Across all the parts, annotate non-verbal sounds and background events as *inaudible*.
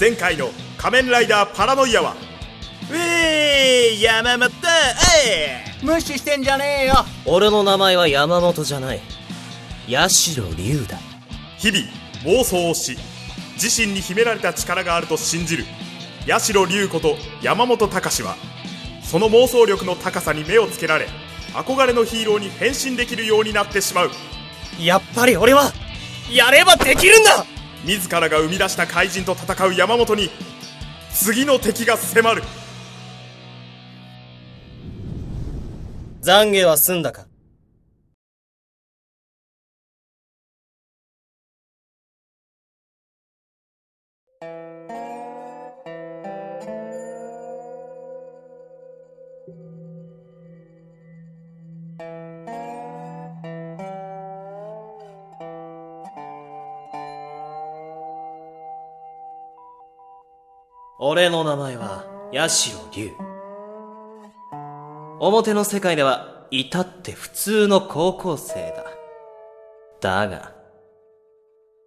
前回の仮面ライダーパラノイアはうえー山本え無視してんじゃねえよ。俺の名前は山本じゃない。八代龍だ。日々妄想をし自身に秘められた力があると信じる八代龍こと山本隆はその妄想力の高さに目をつけられ憧れのヒーローに変身できるようになってしまう。やっぱり俺はやればできるんだ自らが生み出した怪人と戦う山本に次の敵が迫る。懺悔は済んだか？名前は八代龍。表の世界では至って普通の高校生だ。だが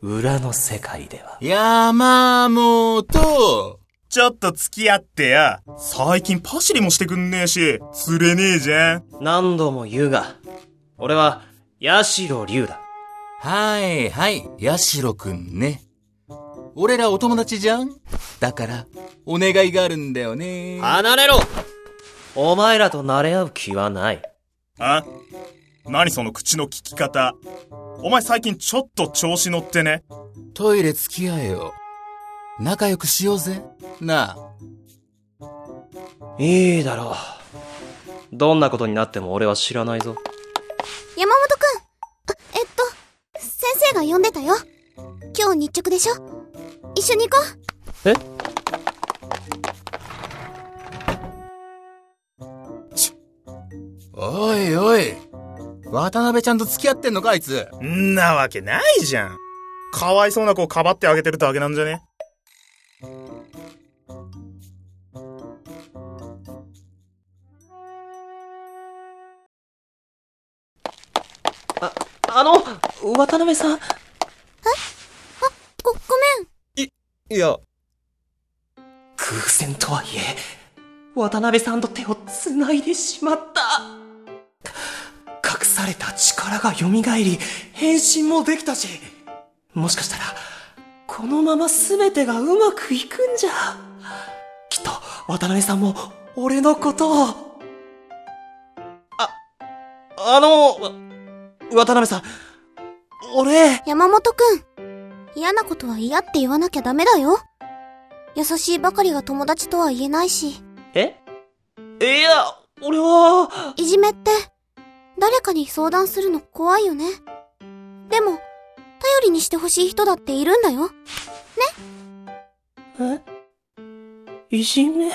裏の世界では。山本。ちょっと付き合ってや。最近パシリもしてくんねえし。釣れねえじゃん。何度も言うが俺は八代龍だ。はいはい八代くんね俺らお友達じゃん？だからお願いがあるんだよね。離れろ。お前らと慣れ合う気はない。あ？何その口の利き方。お前最近ちょっと調子乗ってね。トイレ付き合えよ。仲良くしようぜ。なあ。いいだろう。どんなことになっても俺は知らないぞ。山本くん。あ、えっと、先生が呼んでたよ。今日日直でしょ？一緒に行こう。え？おいおい。渡辺ちゃんと付き合ってんのかあいつ。んなわけないじゃん。かわいそうな子をかばってあげてるだけなんじゃね？あの渡辺さんご、ごめん。いや。偶然とはいえ渡辺さんと手を繋いでしまった。隠された力が蘇り変身もできたしもしかしたらこのまま全てがうまくいくんじゃ。きっと渡辺さんも俺のことを。ああの渡辺さん俺。山本くん。嫌なことは嫌って言わなきゃダメだよ。優しいばかりが友達とは言えないし。え？いや俺はいじめって、誰かに相談するの怖いよね。でも、頼りにしてほしい人だっているんだよ。え？いじめ？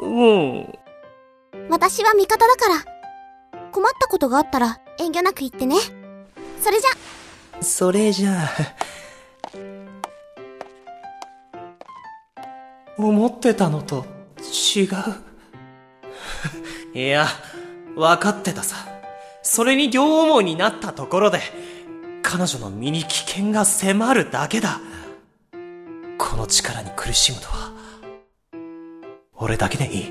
うん。私は味方だから。困ったことがあったら遠慮なく言ってね。それじゃ、それじゃあ。思ってたのと違う。いや、分かってたさ。それに両思いになったところで、彼女の身に危険が迫るだけだ。この力に苦しむのは、俺だけでいい。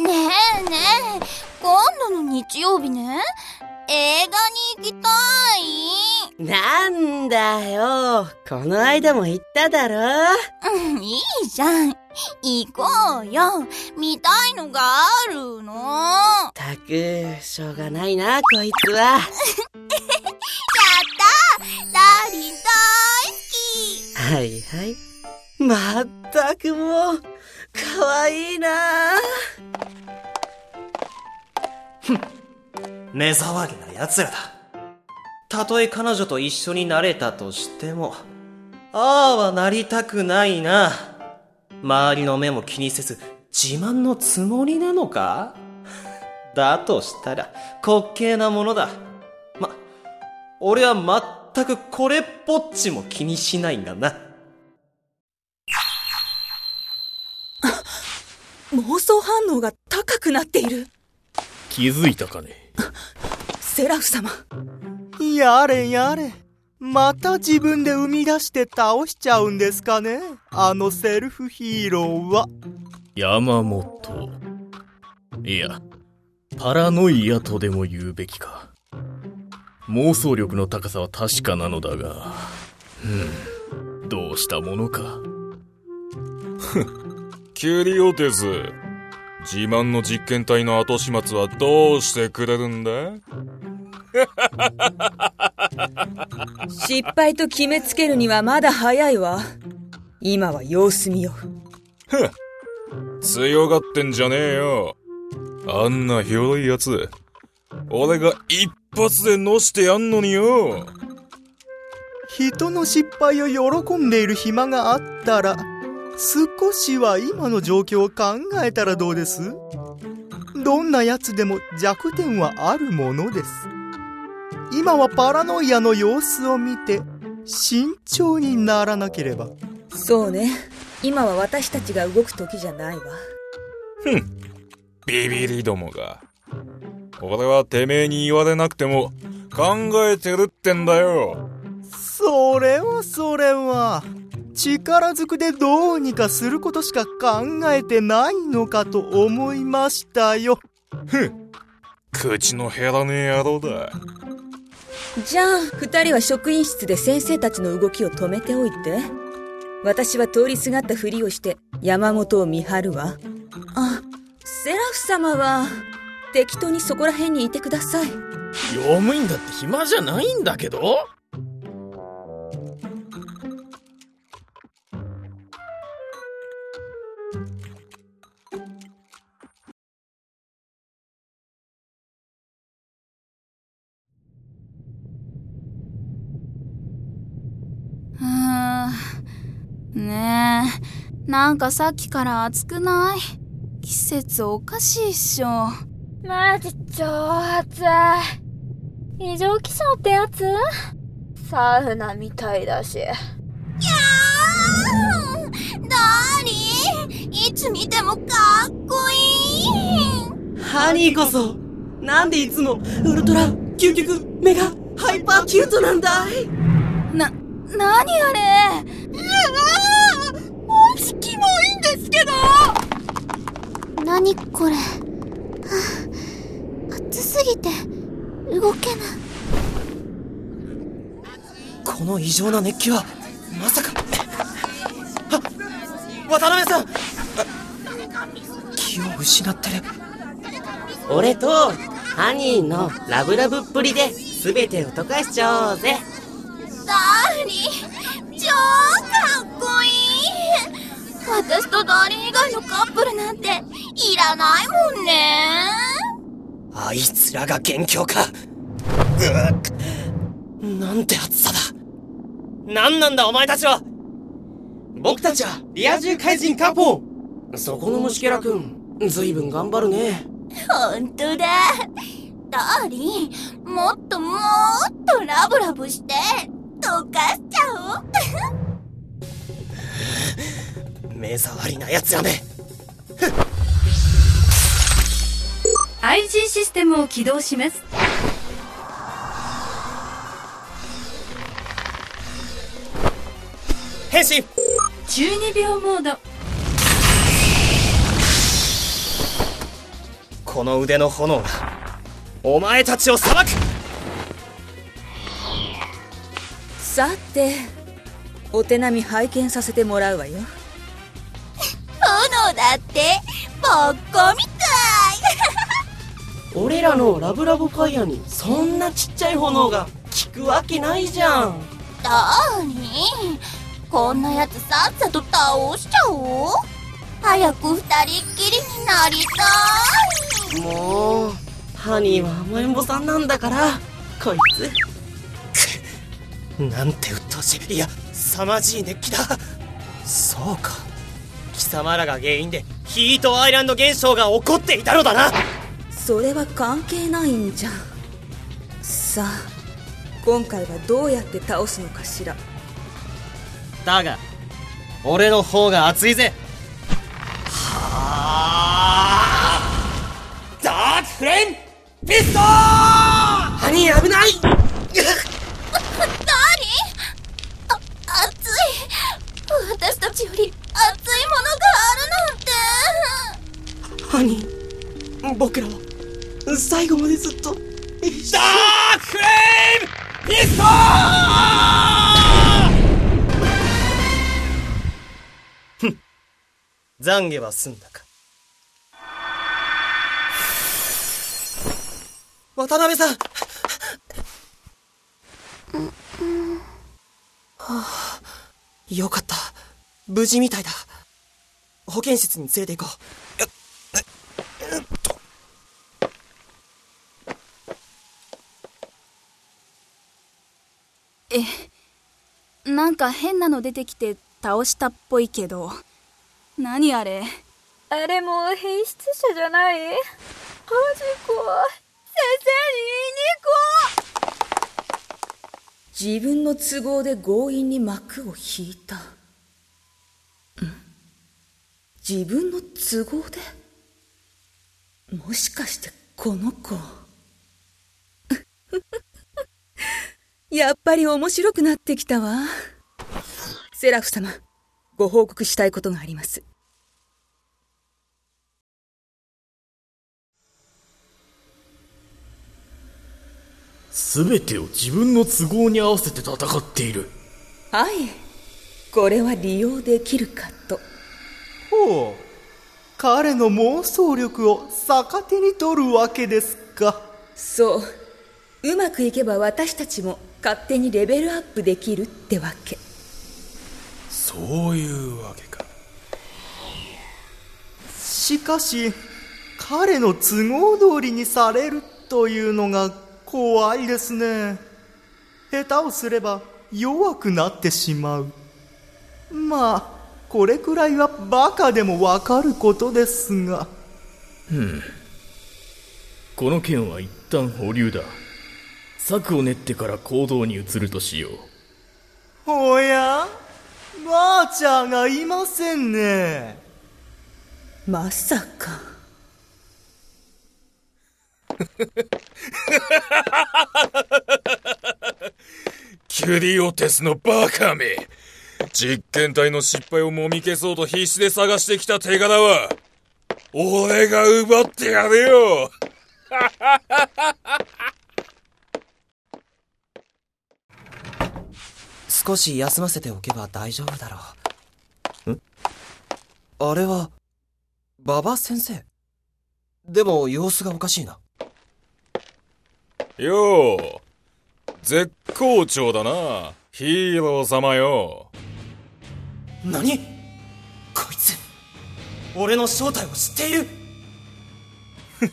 ねえねえ、今度の日曜日ね、映画に行きたい？なんだよ。この間も言っただろ？うん、いいじゃん。行こうよ。見たいのがあるの。たく、しょうがないな、こいつは。*laughs* やったダーリン大好きはいはい。まったくもう、かわいいな目障りな奴らだ。たとえ彼女と一緒になれたとしても、ああはなりたくないな。周りの目も気にせず、自慢のつもりなのか？だとしたら、滑稽なものだ。ま、俺は全くこれっぽっちも気にしないんだな。*laughs* 妄想反応が高くなっている。気づいたかね？セラフ様。やれやれ。また自分で生み出して倒しちゃうんですかねあのセルフヒーローは。山本。いや、パラノイアとでも言うべきか。妄想力の高さは確かなのだが、うん、どうしたものか。*laughs* キュリオテス。自慢の実験体の後始末はどうしてくれるんだ？*laughs* 失敗と決めつけるにはまだ早いわ。今は様子見よ。ふん。強がってんじゃねえよ。あんなひょろいやつ。俺が一発でのしてやんのによ。人の失敗を喜んでいる暇があったら、少しは今の状況を考えたらどうです？どんな奴でも弱点はあるものです。今はパラノイアの様子を見て、慎重にならなければ。そうね。今は私たちが動く時じゃないわ。ふん。ビビリどもが。俺はてめえに言われなくても考えてるってんだよ。それはそれは。力ずくでどうにかすることしか考えてないのかと思いましたよ。ふん。口の減らねえ野郎だ。じゃあ、二人は職員室で先生たちの動きを止めておいて。私は通りすがったふりをして山本を見張るわ。あ、セラフ様は、適当にそこら辺にいてください。用務員だって暇じゃないんだけどねえ、なんかさっきから暑くない？季節おかしいっしょ。マジ超暑い。異常気象ってやつ？サウナみたいだし。やーダーリンいつ見てもかっこいい。ハニーこそ、なんでいつもウルトラ、究極、メガ、ハイパーキュートなんだい？な、なにあれ？いんですけど何これ？はあ、暑すぎて、動けぬ。この異常な熱気は、まさか。あ、渡辺さん気を失ってる。俺と、ハニーのラブラブっぷりで、すべてを溶かしちゃおうぜ。なんていらないもんねあいつらが元凶か。うっなんて暑さだ。なんなんだお前たちは僕たちはリア充怪人カポンそこの虫けらくん、ずいぶん頑張るね。ほんとだダーリンもっともっとラブラブして溶かしちゃおう *laughs* 目障りな奴らめ。IG システムを起動します。変身12秒モード。この腕の炎が、お前たちを裁くさて、お手並み拝見させてもらうわよ。炎だってぼっこみたい俺らのラブラブファイヤーにそんなちっちゃい炎が効くわけないじゃん。ダーリンこんなやつさっさと倒しちゃおう？早く二人っきりになりたいもう、ハニーは甘えん坊さんなんだから、こいつ。なんて鬱陶しい。いや、凄まじい熱気だ。そうか。貴様らが原因で、ヒートアイランド現象が起こっていたのだなそれは関係ないんじゃさあ今回はどうやって倒すのかしら。だが俺の方が熱いぜ。はあ。ダークフレンピストー兄危ない。あ熱い。私たちより熱いものがあるなんて。兄僕らは。最後までずっと一緒ダークフレームピスト懺悔は済んだか渡辺さんはあ、よかった。無事みたいだ。保健室に連れて行こう。え、なんか変なの出てきて倒したっぽいけど。何あれ？あれもう変質者じゃない？マジ怖い。先生に言いに行こう自分の都合で強引に幕を引いた。ん自分の都合で？もしかしてこの子。やっぱり面白くなってきたわ。セラフ様、ご報告したいことがあります。すべてを自分の都合に合わせて戦っている。はい。これは利用できるかと。ほう彼の妄想力を逆手に取るわけですかそう。うまくいけば私たちも勝手にレベルアップできるってわけ。そういうわけかしかし彼の都合通りにされるというのが怖いですね下手をすれば弱くなってしまうまあこれくらいはバカでもわかることですがうん。この件は一旦保留だ。策を練ってから行動に移るとしよう。おやバーチャーがいませんねまさか。*laughs* キュリオテスのバカめ実験体の失敗をもみ消そうと必死で探してきた手柄は俺が奪ってやるよ *laughs* 少し休ませておけば大丈夫だろう。ん？あれは、馬場先生？でも様子がおかしいな。よう。絶好調だな。ヒーロー様よ。何？こいつ、俺の正体を知っている？*laughs*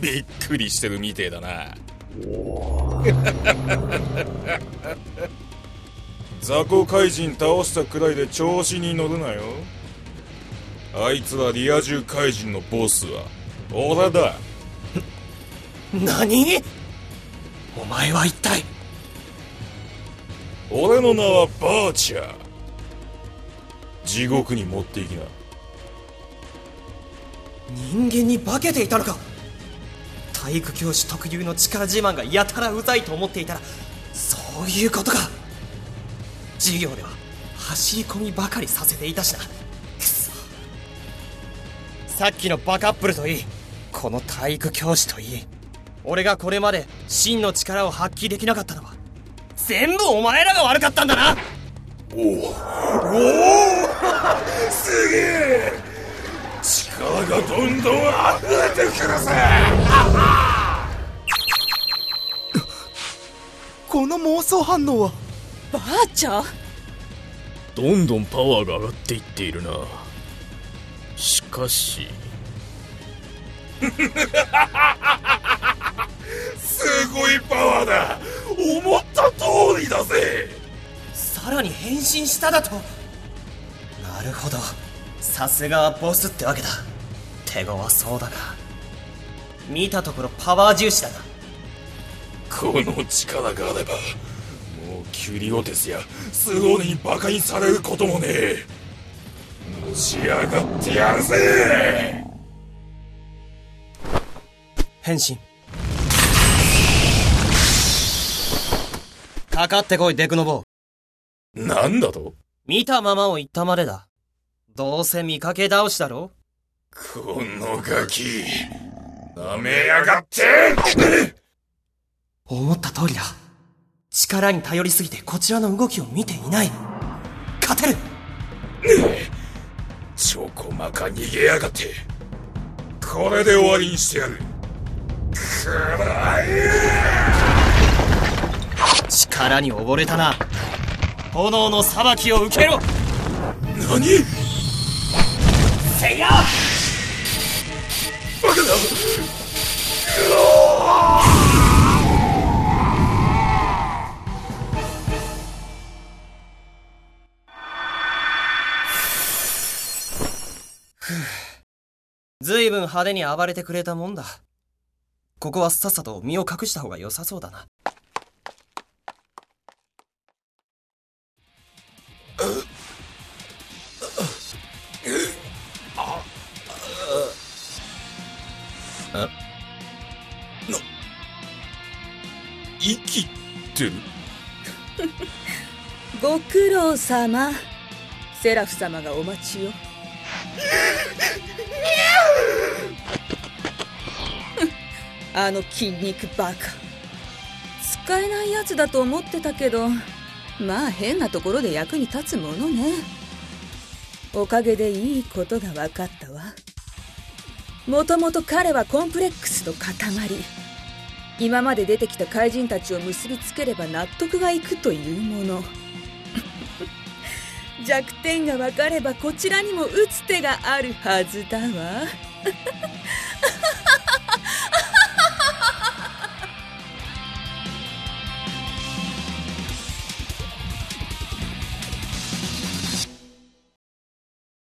びっくりしてるみてえだな *laughs* 雑魚怪人倒したくらいで調子に乗るなよ。あいつはリア充怪人のボスは。俺だ。何？お前は一体？俺の名はバーチャー。地獄に持っていきな。人間に化けていたのか？体育教師特有の力自慢がやたらうざいと思っていたらそういうことか授業では走り込みばかりさせていたしな。くそ。さっきのバカップルといいこの体育教師といい俺がこれまで真の力を発揮できなかったのは全部お前らが悪かったんだな。おお。おお。すげえ。力がどんどん溢れてくるぜ。この妄想反応はバーチャーどんどんパワーが上がっていっているな。しかし、*laughs* すごいパワーだ。思った通りだぜ。さらに変身しただと。なるほど。さすがはボスってわけだ。手強そうだが。見たところパワー重視だな。この力があればキュリオテスやスゴーネにバカにされることもねえ。のし上がってやるぜ。変身。かかってこいデクノボなんだと？見たままを言ったまでだ。どうせ見かけ倒しだろ？このガキなめやがって。*laughs* 思った通りだ。力に頼りすぎてこちらの動きを見ていない。勝てるちょこまか逃げやがって。これで終わりにしてやる。くら力に溺れたな。炎の裁きを受けろ何？せやバカだずいぶん派手に暴れてくれたもんだ。ここはさっさと身を隠した方が良さそうだな。な、生きてる？*laughs* ご苦労様セラフ様がお待ちよあの筋肉バカ。使えないやつだと思ってたけどまあ変なところで役に立つものね。おかげでいいことが分かったわ。もともと彼はコンプレックスの塊。今まで出てきた怪人たちを結びつければ納得がいくというもの。*laughs* 弱点が分かればこちらにも打つ手があるはずだわ。